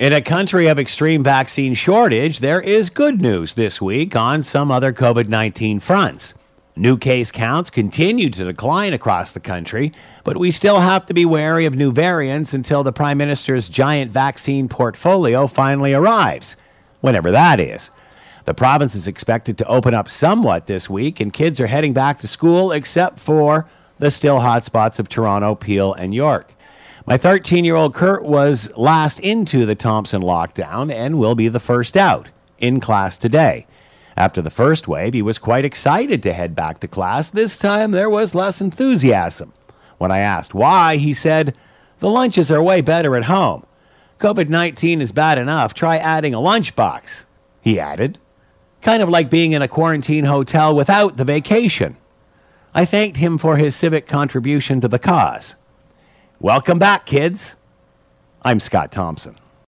In a country of extreme vaccine shortage, there is good news this week on some other COVID 19 fronts. New case counts continue to decline across the country, but we still have to be wary of new variants until the Prime Minister's giant vaccine portfolio finally arrives, whenever that is. The province is expected to open up somewhat this week, and kids are heading back to school except for the still hotspots of Toronto, Peel, and York. My 13 year old Kurt was last into the Thompson lockdown and will be the first out in class today. After the first wave, he was quite excited to head back to class. This time there was less enthusiasm. When I asked why, he said, The lunches are way better at home. COVID 19 is bad enough. Try adding a lunchbox, he added. Kind of like being in a quarantine hotel without the vacation. I thanked him for his civic contribution to the cause. Welcome back, kids. I'm Scott Thompson.